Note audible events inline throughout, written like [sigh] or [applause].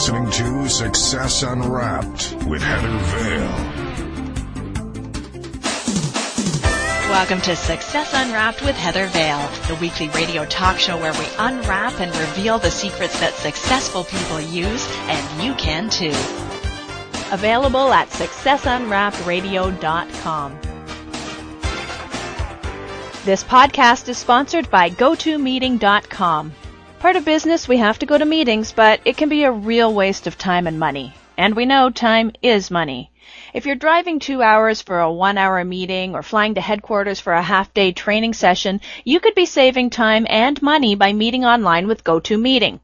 listening to Success Unwrapped with Heather Vale. Welcome to Success Unwrapped with Heather Vale, the weekly radio talk show where we unwrap and reveal the secrets that successful people use, and you can too. Available at successunwrappedradio.com. This podcast is sponsored by GoToMeeting.com. Part of business, we have to go to meetings, but it can be a real waste of time and money. And we know time is money. If you're driving two hours for a one hour meeting or flying to headquarters for a half day training session, you could be saving time and money by meeting online with GoToMeeting.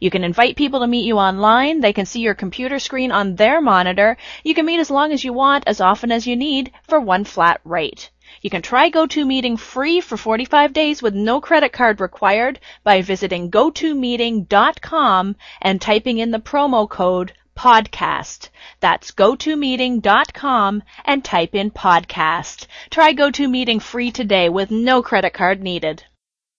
You can invite people to meet you online. They can see your computer screen on their monitor. You can meet as long as you want, as often as you need, for one flat rate. You can try GoToMeeting free for 45 days with no credit card required by visiting gotomeeting.com and typing in the promo code podcast. That's gotomeeting.com and type in podcast. Try GoToMeeting free today with no credit card needed.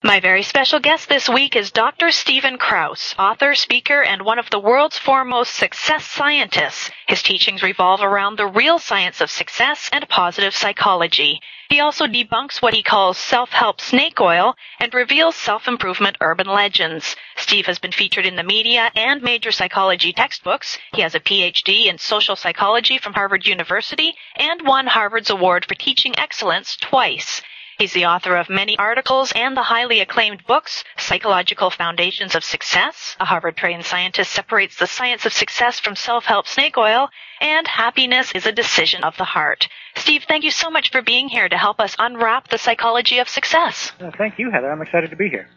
My very special guest this week is Dr. Stephen Kraus, author, speaker, and one of the world's foremost success scientists. His teachings revolve around the real science of success and positive psychology. He also debunks what he calls self-help snake oil and reveals self-improvement urban legends. Steve has been featured in the media and major psychology textbooks. He has a PhD in social psychology from Harvard University and won Harvard's Award for Teaching Excellence twice. He's the author of many articles and the highly acclaimed books, Psychological Foundations of Success, a Harvard trained scientist separates the science of success from self-help snake oil, and Happiness is a Decision of the Heart. Steve, thank you so much for being here to help us unwrap the psychology of success. Well, thank you, Heather. I'm excited to be here.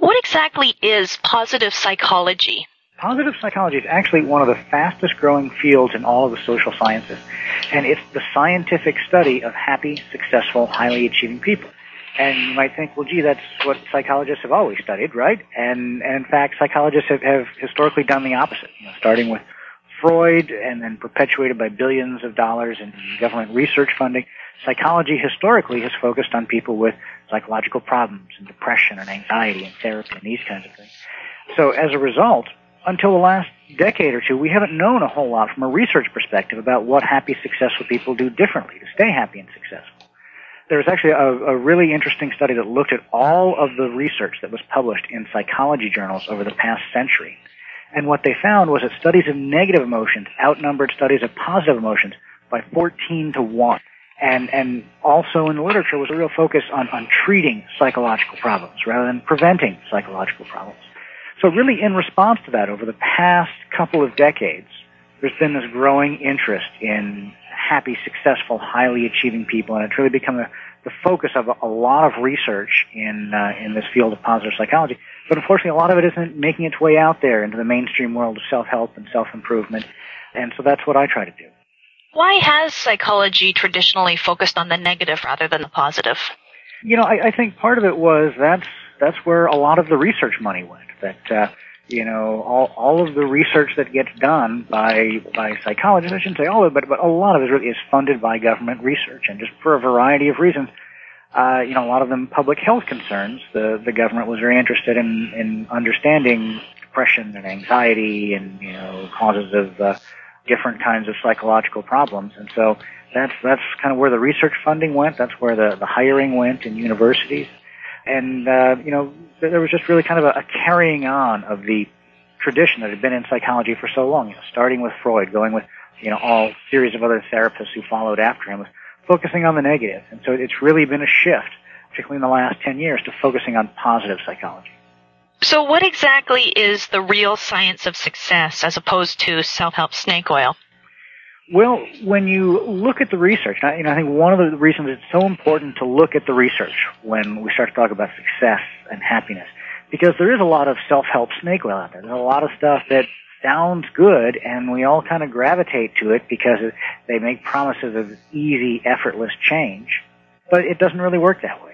What exactly is positive psychology? Positive psychology is actually one of the fastest growing fields in all of the social sciences. And it's the scientific study of happy, successful, highly achieving people. And you might think, well, gee, that's what psychologists have always studied, right? And, and in fact, psychologists have, have historically done the opposite, you know, starting with Freud and then perpetuated by billions of dollars in government research funding. Psychology historically has focused on people with psychological problems and depression and anxiety and therapy and these kinds of things. So as a result, until the last decade or two, we haven't known a whole lot from a research perspective about what happy, successful people do differently to stay happy and successful. There was actually a, a, really interesting study that looked at all of the research that was published in psychology journals over the past century. And what they found was that studies of negative emotions outnumbered studies of positive emotions by 14 to 1. And, and also in the literature was a real focus on, on treating psychological problems rather than preventing psychological problems. So really in response to that, over the past couple of decades, there's been this growing interest in happy, successful, highly achieving people, and it's really become the, the focus of a, a lot of research in uh, in this field of positive psychology. But unfortunately, a lot of it isn't making its way out there into the mainstream world of self-help and self-improvement, and so that's what I try to do. Why has psychology traditionally focused on the negative rather than the positive? You know, I, I think part of it was that's that's where a lot of the research money went that uh, you know all all of the research that gets done by by psychologists. I shouldn't say all of it, but but a lot of it really is funded by government research, and just for a variety of reasons. Uh, you know, a lot of them public health concerns. The the government was very interested in in understanding depression and anxiety and you know causes of uh, different kinds of psychological problems, and so that's that's kind of where the research funding went. That's where the the hiring went in universities. And, uh, you know, there was just really kind of a, a carrying on of the tradition that had been in psychology for so long, you know, starting with Freud, going with, you know, all series of other therapists who followed after him, was focusing on the negative. And so it's really been a shift, particularly in the last 10 years, to focusing on positive psychology. So what exactly is the real science of success as opposed to self-help snake oil? Well, when you look at the research, I, you know, I think one of the reasons it's so important to look at the research when we start to talk about success and happiness, because there is a lot of self-help snake oil out there. There's a lot of stuff that sounds good, and we all kind of gravitate to it because they make promises of easy, effortless change, but it doesn't really work that way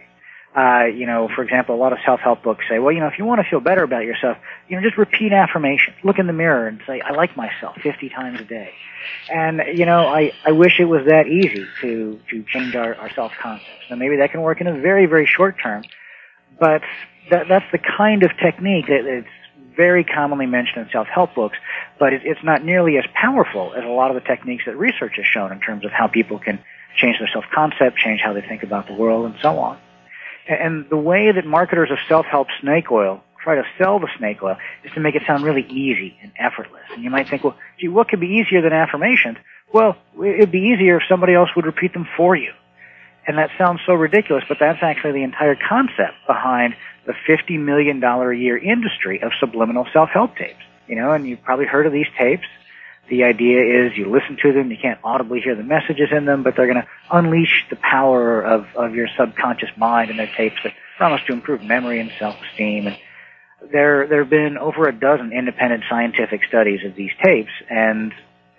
uh, you know, for example, a lot of self-help books say, well, you know, if you want to feel better about yourself, you know, just repeat affirmations. Look in the mirror and say, I like myself 50 times a day. And, you know, I, I wish it was that easy to, to change our, our self-concepts. Now maybe that can work in a very, very short term, but that, that's the kind of technique that it's very commonly mentioned in self-help books, but it, it's not nearly as powerful as a lot of the techniques that research has shown in terms of how people can change their self-concept, change how they think about the world, and so on. And the way that marketers of self-help snake oil try to sell the snake oil is to make it sound really easy and effortless. And you might think, well, gee, what could be easier than affirmations? Well, it'd be easier if somebody else would repeat them for you. And that sounds so ridiculous, but that's actually the entire concept behind the $50 million a year industry of subliminal self-help tapes. You know, and you've probably heard of these tapes. The idea is you listen to them, you can't audibly hear the messages in them, but they're going to unleash the power of, of your subconscious mind in their tapes that promise to improve memory and self-esteem. And there, there have been over a dozen independent scientific studies of these tapes, and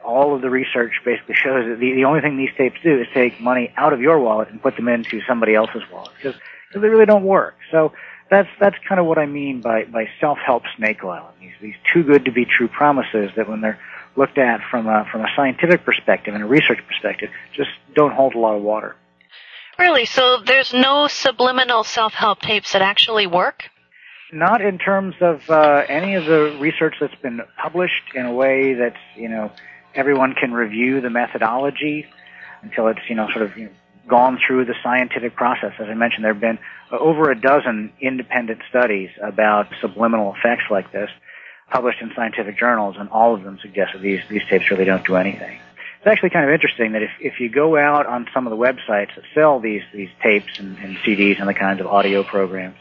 all of the research basically shows that the, the only thing these tapes do is take money out of your wallet and put them into somebody else's wallet because they really don't work. So that's that's kind of what I mean by by self-help snake oil. These these too good to be true promises that when they're looked at from a from a scientific perspective and a research perspective just don't hold a lot of water. Really? So there's no subliminal self-help tapes that actually work? Not in terms of uh, any of the research that's been published in a way that's you know everyone can review the methodology until it's, you know, sort of you know, gone through the scientific process. As I mentioned, there have been over a dozen independent studies about subliminal effects like this published in scientific journals, and all of them suggest that these, these tapes really don't do anything. It's actually kind of interesting that if, if you go out on some of the websites that sell these, these tapes and, and CDs and the kinds of audio programs,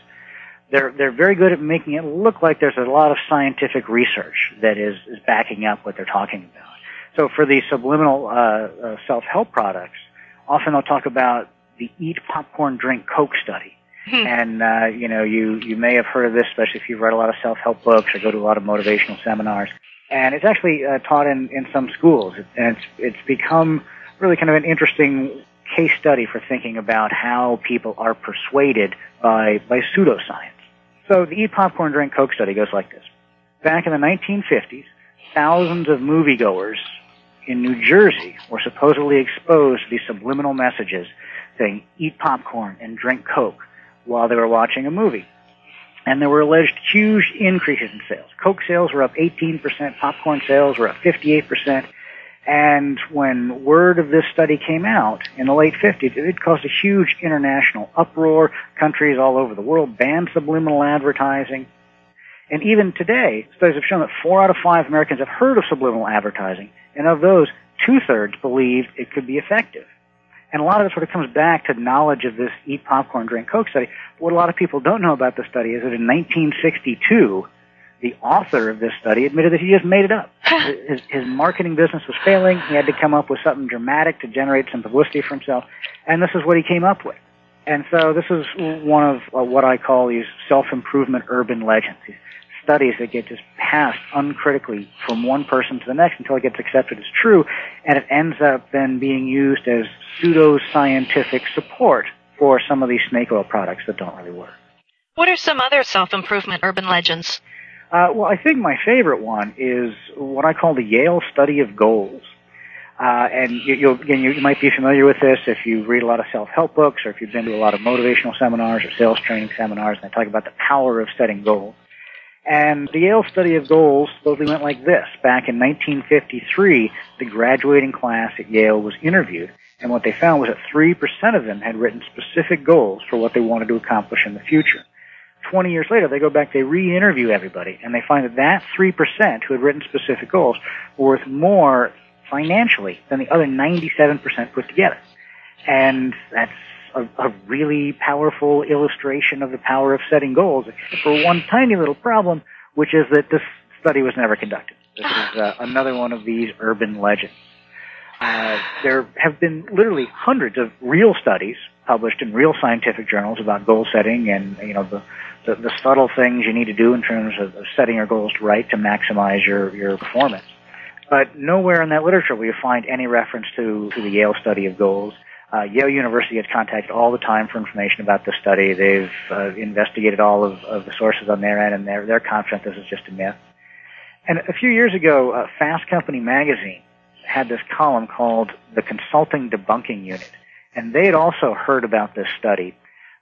they're, they're very good at making it look like there's a lot of scientific research that is, is backing up what they're talking about. So for the subliminal uh, uh, self-help products, often they'll talk about the eat popcorn, drink Coke study. Hmm. And uh, you know, you you may have heard of this, especially if you've read a lot of self-help books or go to a lot of motivational seminars. And it's actually uh, taught in in some schools, and it's it's become really kind of an interesting case study for thinking about how people are persuaded by by pseudoscience. So the eat popcorn, drink Coke study goes like this: Back in the 1950s, thousands of moviegoers in New Jersey were supposedly exposed to these subliminal messages saying, eat popcorn and drink Coke while they were watching a movie. And there were alleged huge increases in sales. Coke sales were up 18%, popcorn sales were up 58%, and when word of this study came out in the late 50s, it caused a huge international uproar. Countries all over the world banned subliminal advertising. And even today, studies have shown that four out of five Americans have heard of subliminal advertising, and of those, two-thirds believe it could be effective. And a lot of it sort of comes back to knowledge of this eat popcorn, drink Coke study. But what a lot of people don't know about the study is that in 1962, the author of this study admitted that he just made it up. [laughs] his, his marketing business was failing. He had to come up with something dramatic to generate some publicity for himself. And this is what he came up with. And so this is one of uh, what I call these self-improvement urban legends. These studies that get just passed uncritically from one person to the next until it gets accepted as true, and it ends up then being used as pseudo-scientific support for some of these snake oil products that don't really work. What are some other self-improvement urban legends? Uh, well, I think my favorite one is what I call the Yale study of goals. Uh, and you, you'll, again, you, you might be familiar with this if you read a lot of self-help books or if you've been to a lot of motivational seminars or sales training seminars and they talk about the power of setting goals. And the Yale study of goals supposedly went like this. Back in 1953, the graduating class at Yale was interviewed, and what they found was that 3% of them had written specific goals for what they wanted to accomplish in the future. 20 years later, they go back, they re-interview everybody, and they find that that 3% who had written specific goals were worth more financially than the other 97% put together. And that's a, a really powerful illustration of the power of setting goals, for one tiny little problem, which is that this study was never conducted. This is [sighs] uh, another one of these urban legends. Uh, there have been literally hundreds of real studies published in real scientific journals about goal setting and you know the, the, the subtle things you need to do in terms of, of setting your goals right to maximize your, your performance. But nowhere in that literature will you find any reference to, to the Yale study of goals. Uh, Yale University gets contacted all the time for information about the study. They've uh, investigated all of, of, the sources on their end, and they're, they're confident this is just a myth. And a few years ago, uh, Fast Company magazine had this column called the Consulting Debunking Unit, and they had also heard about this study,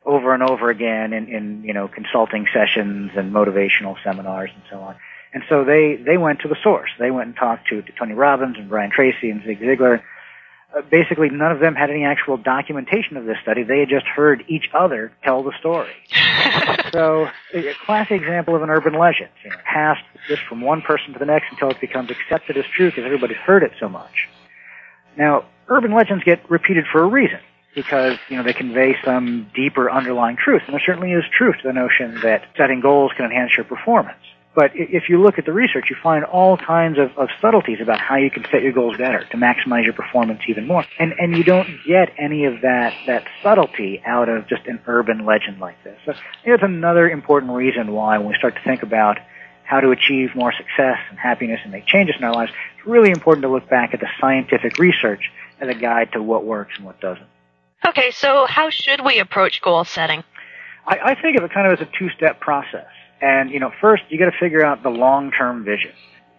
over and over again in, in you know consulting sessions and motivational seminars and so on. And so they they went to the source. They went and talked to, to Tony Robbins and Brian Tracy and Zig Ziglar. Uh, basically, none of them had any actual documentation of this study. They had just heard each other tell the story. [laughs] so, a classic example of an urban legend, you know, passed just from one person to the next until it becomes accepted as true because everybody's heard it so much. Now, urban legends get repeated for a reason because you know they convey some deeper underlying truth, and there certainly is truth to the notion that setting goals can enhance your performance. But if you look at the research, you find all kinds of, of subtleties about how you can set your goals better to maximize your performance even more. And and you don't get any of that that subtlety out of just an urban legend like this. So it's another important reason why when we start to think about how to achieve more success and happiness and make changes in our lives, it's really important to look back at the scientific research as a guide to what works and what doesn't. Okay, so how should we approach goal setting? I, I think of it kind of as a two-step process. And, you know, first you gotta figure out the long-term vision.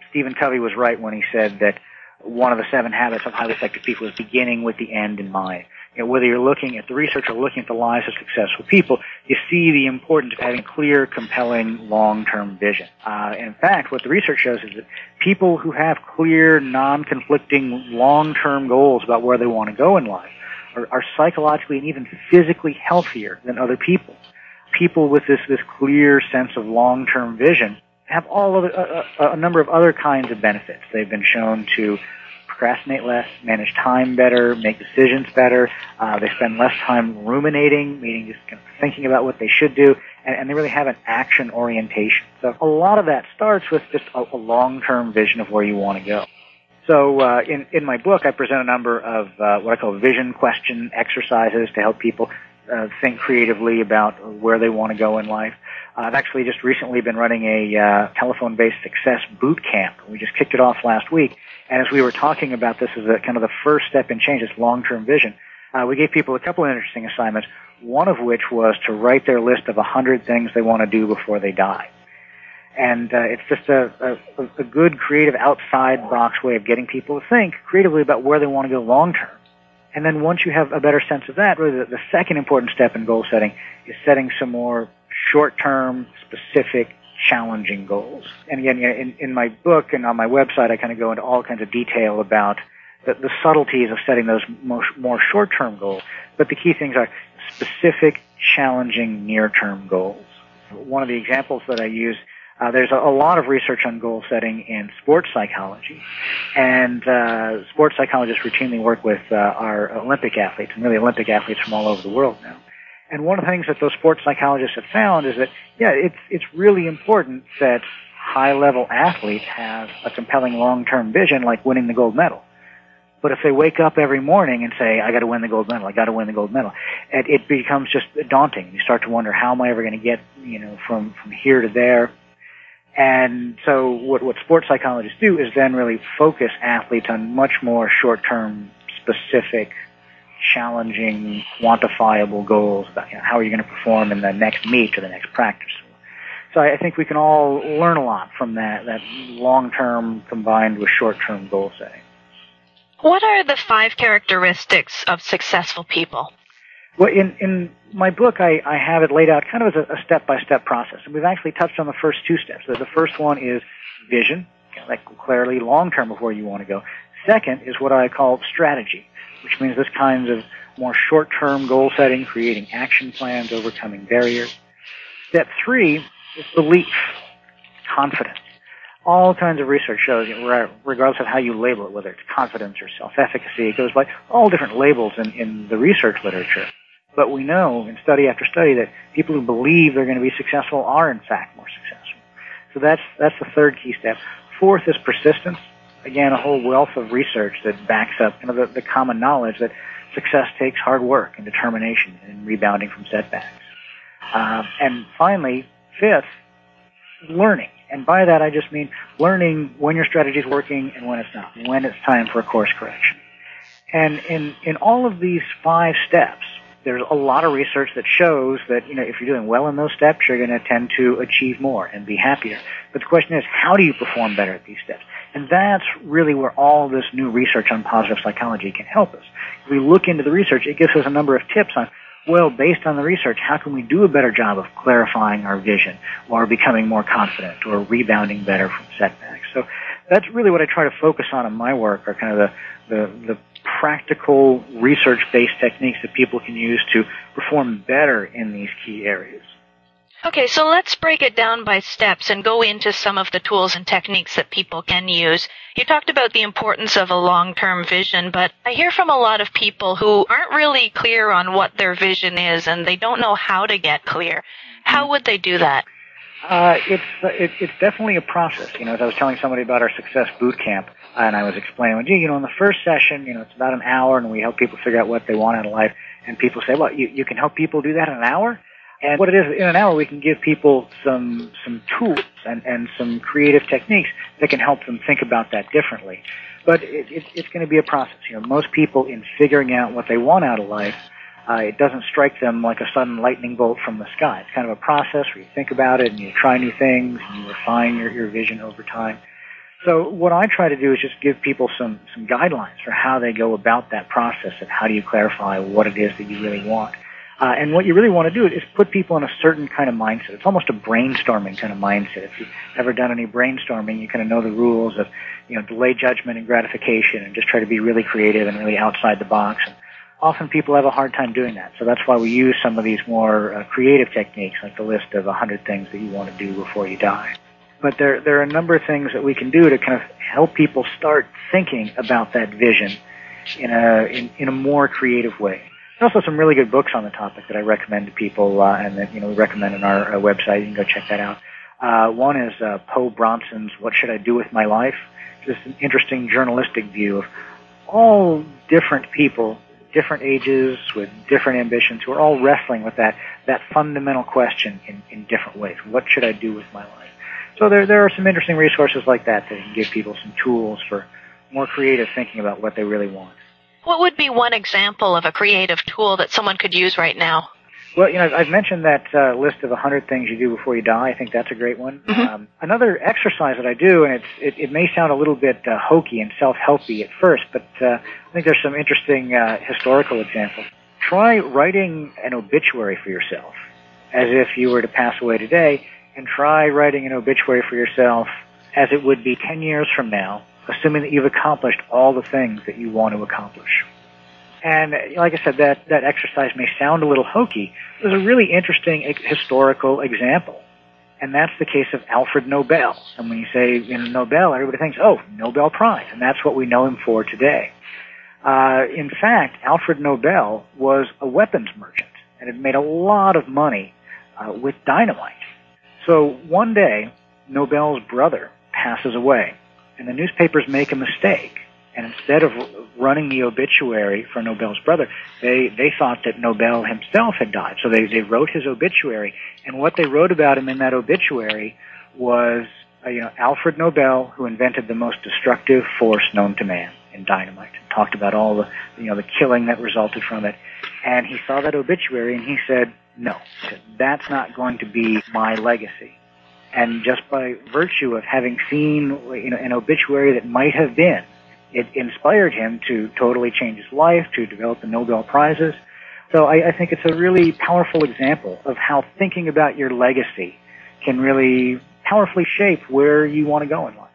Stephen Covey was right when he said that one of the seven habits of highly effective people is beginning with the end in mind. You know, whether you're looking at the research or looking at the lives of successful people, you see the importance of having clear, compelling, long-term vision. Uh, in fact, what the research shows is that people who have clear, non-conflicting, long-term goals about where they want to go in life are, are psychologically and even physically healthier than other people. People with this, this clear sense of long-term vision have all of a, a, a number of other kinds of benefits. They've been shown to procrastinate less, manage time better, make decisions better. Uh, they spend less time ruminating, meaning just kind of thinking about what they should do, and, and, they really have an action orientation. So a lot of that starts with just a, a long-term vision of where you want to go. So uh, in in my book, I present a number of uh, what I call vision question exercises to help people uh, think creatively about where they want to go in life. I've actually just recently been running a uh, telephone-based success boot camp. We just kicked it off last week, and as we were talking about this as a kind of the first step in change, this long-term vision, uh, we gave people a couple of interesting assignments. One of which was to write their list of a hundred things they want to do before they die and uh, it's just a, a, a good creative outside box way of getting people to think creatively about where they want to go long term. And then once you have a better sense of that, really the, the second important step in goal setting is setting some more short term, specific, challenging goals. And again, in, in my book and on my website, I kind of go into all kinds of detail about the, the subtleties of setting those more, more short term goals. But the key things are specific, challenging, near term goals. One of the examples that I use uh, there's a, a, lot of research on goal setting in sports psychology, and uh, sports psychologists routinely work with uh, our Olympic athletes, and really Olympic athletes from all over the world now. And one of the things that those sports psychologists have found is that, yeah, it's it's really important that high-level athletes have a compelling long-term vision, like winning the gold medal. But if they wake up every morning and say, "I got to win the gold medal," I got to win the gold medal, it, it becomes just daunting. You start to wonder, how am I ever going to get, you know, from from here to there? And so what, what sports psychologists do is then really focus athletes on much more short-term, specific, challenging, quantifiable goals about you know, how are you going to perform in the next meet or the next practice. So I think we can all learn a lot from that, that long-term combined with short-term goal setting. What are the five characteristics of successful people? Well, in, in my book, I, I have it laid out kind of as a, a step-by-step process. And we've actually touched on the first two steps. The first one is vision, like clearly long-term of where you want to go. Second is what I call strategy, which means this kind of more short-term goal setting, creating action plans, overcoming barriers. Step three is belief, confidence. All kinds of research shows, regardless of how you label it, whether it's confidence or self-efficacy, it goes by all different labels in, in the research literature. But we know in study after study that people who believe they're going to be successful are in fact more successful. So that's, that's the third key step. Fourth is persistence. Again, a whole wealth of research that backs up you know, the, the common knowledge that success takes hard work and determination and rebounding from setbacks. Uh, and finally, fifth, learning. And by that I just mean learning when your strategy is working and when it's not, when it's time for a course correction. And in, in all of these five steps, there's a lot of research that shows that, you know, if you're doing well in those steps, you're going to tend to achieve more and be happier. But the question is, how do you perform better at these steps? And that's really where all this new research on positive psychology can help us. If we look into the research, it gives us a number of tips on well, based on the research, how can we do a better job of clarifying our vision or becoming more confident or rebounding better from setbacks? So that's really what I try to focus on in my work are kind of the, the, the practical research-based techniques that people can use to perform better in these key areas. Okay, so let's break it down by steps and go into some of the tools and techniques that people can use. You talked about the importance of a long-term vision, but I hear from a lot of people who aren't really clear on what their vision is and they don't know how to get clear. How mm-hmm. would they do that? Uh, it's it, it's definitely a process. You know, as I was telling somebody about our success boot camp, and I was explaining, well, gee, you know, in the first session, you know, it's about an hour, and we help people figure out what they want out of life. And people say, well, you, you can help people do that in an hour. And what it is, in an hour, we can give people some some tools and, and some creative techniques that can help them think about that differently. But it, it, it's going to be a process. You know, most people in figuring out what they want out of life, uh, it doesn't strike them like a sudden lightning bolt from the sky. It's kind of a process where you think about it and you try new things and you refine your, your vision over time. So what I try to do is just give people some some guidelines for how they go about that process of how do you clarify what it is that you really want. Uh, and what you really want to do is put people in a certain kind of mindset. It's almost a brainstorming kind of mindset. If you've ever done any brainstorming, you kind of know the rules of, you know, delay judgment and gratification and just try to be really creative and really outside the box. And often people have a hard time doing that. So that's why we use some of these more uh, creative techniques like the list of 100 things that you want to do before you die. But there, there are a number of things that we can do to kind of help people start thinking about that vision in a, in, in a more creative way. There's also some really good books on the topic that I recommend to people, uh, and that you know we recommend on our, our website. You can go check that out. Uh, one is uh, Po Bronson's "What Should I Do with My Life." Just an interesting journalistic view of all different people, different ages, with different ambitions, who are all wrestling with that that fundamental question in, in different ways. What should I do with my life? So there there are some interesting resources like that that can give people some tools for more creative thinking about what they really want. What would be one example of a creative tool that someone could use right now? Well, you know, I've mentioned that uh, list of 100 things you do before you die. I think that's a great one. Mm-hmm. Um, another exercise that I do, and it's, it, it may sound a little bit uh, hokey and self-helpy at first, but uh, I think there's some interesting uh, historical examples. Try writing an obituary for yourself as if you were to pass away today, and try writing an obituary for yourself as it would be 10 years from now assuming that you've accomplished all the things that you want to accomplish. And like I said, that, that exercise may sound a little hokey. There's a really interesting historical example. And that's the case of Alfred Nobel. And when you say in Nobel, everybody thinks, oh, Nobel Prize. And that's what we know him for today. Uh, in fact, Alfred Nobel was a weapons merchant and had made a lot of money uh, with dynamite. So one day, Nobel's brother passes away and the newspapers make a mistake. And instead of running the obituary for Nobel's brother, they, they thought that Nobel himself had died. So they, they wrote his obituary. And what they wrote about him in that obituary was, uh, you know, Alfred Nobel, who invented the most destructive force known to man in dynamite. Talked about all the, you know, the killing that resulted from it. And he saw that obituary and he said, no, that's not going to be my legacy and just by virtue of having seen you know, an obituary that might have been, it inspired him to totally change his life, to develop the Nobel Prizes. So I, I think it's a really powerful example of how thinking about your legacy can really powerfully shape where you want to go in life.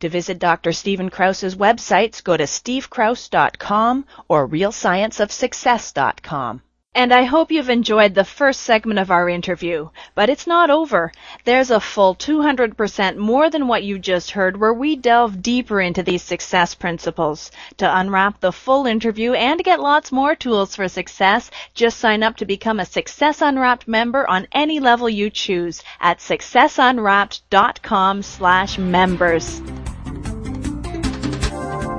To visit Dr. Stephen Kraus's websites, go to stevekraus.com or realscienceofsuccess.com. And I hope you've enjoyed the first segment of our interview. But it's not over. There's a full 200% more than what you just heard where we delve deeper into these success principles. To unwrap the full interview and get lots more tools for success, just sign up to become a Success Unwrapped member on any level you choose at successunwrapped.com slash members.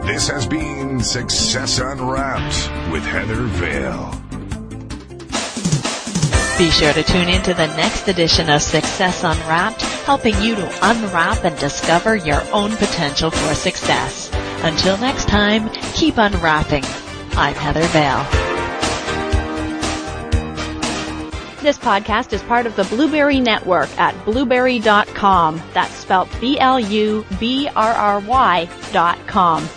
This has been Success Unwrapped with Heather Vale. Be sure to tune in to the next edition of Success Unwrapped, helping you to unwrap and discover your own potential for success. Until next time, keep unwrapping. I'm Heather Vale. This podcast is part of the Blubrry Network at blubrry.com. That's spelled B-L-U-B-R-R-Y dot com.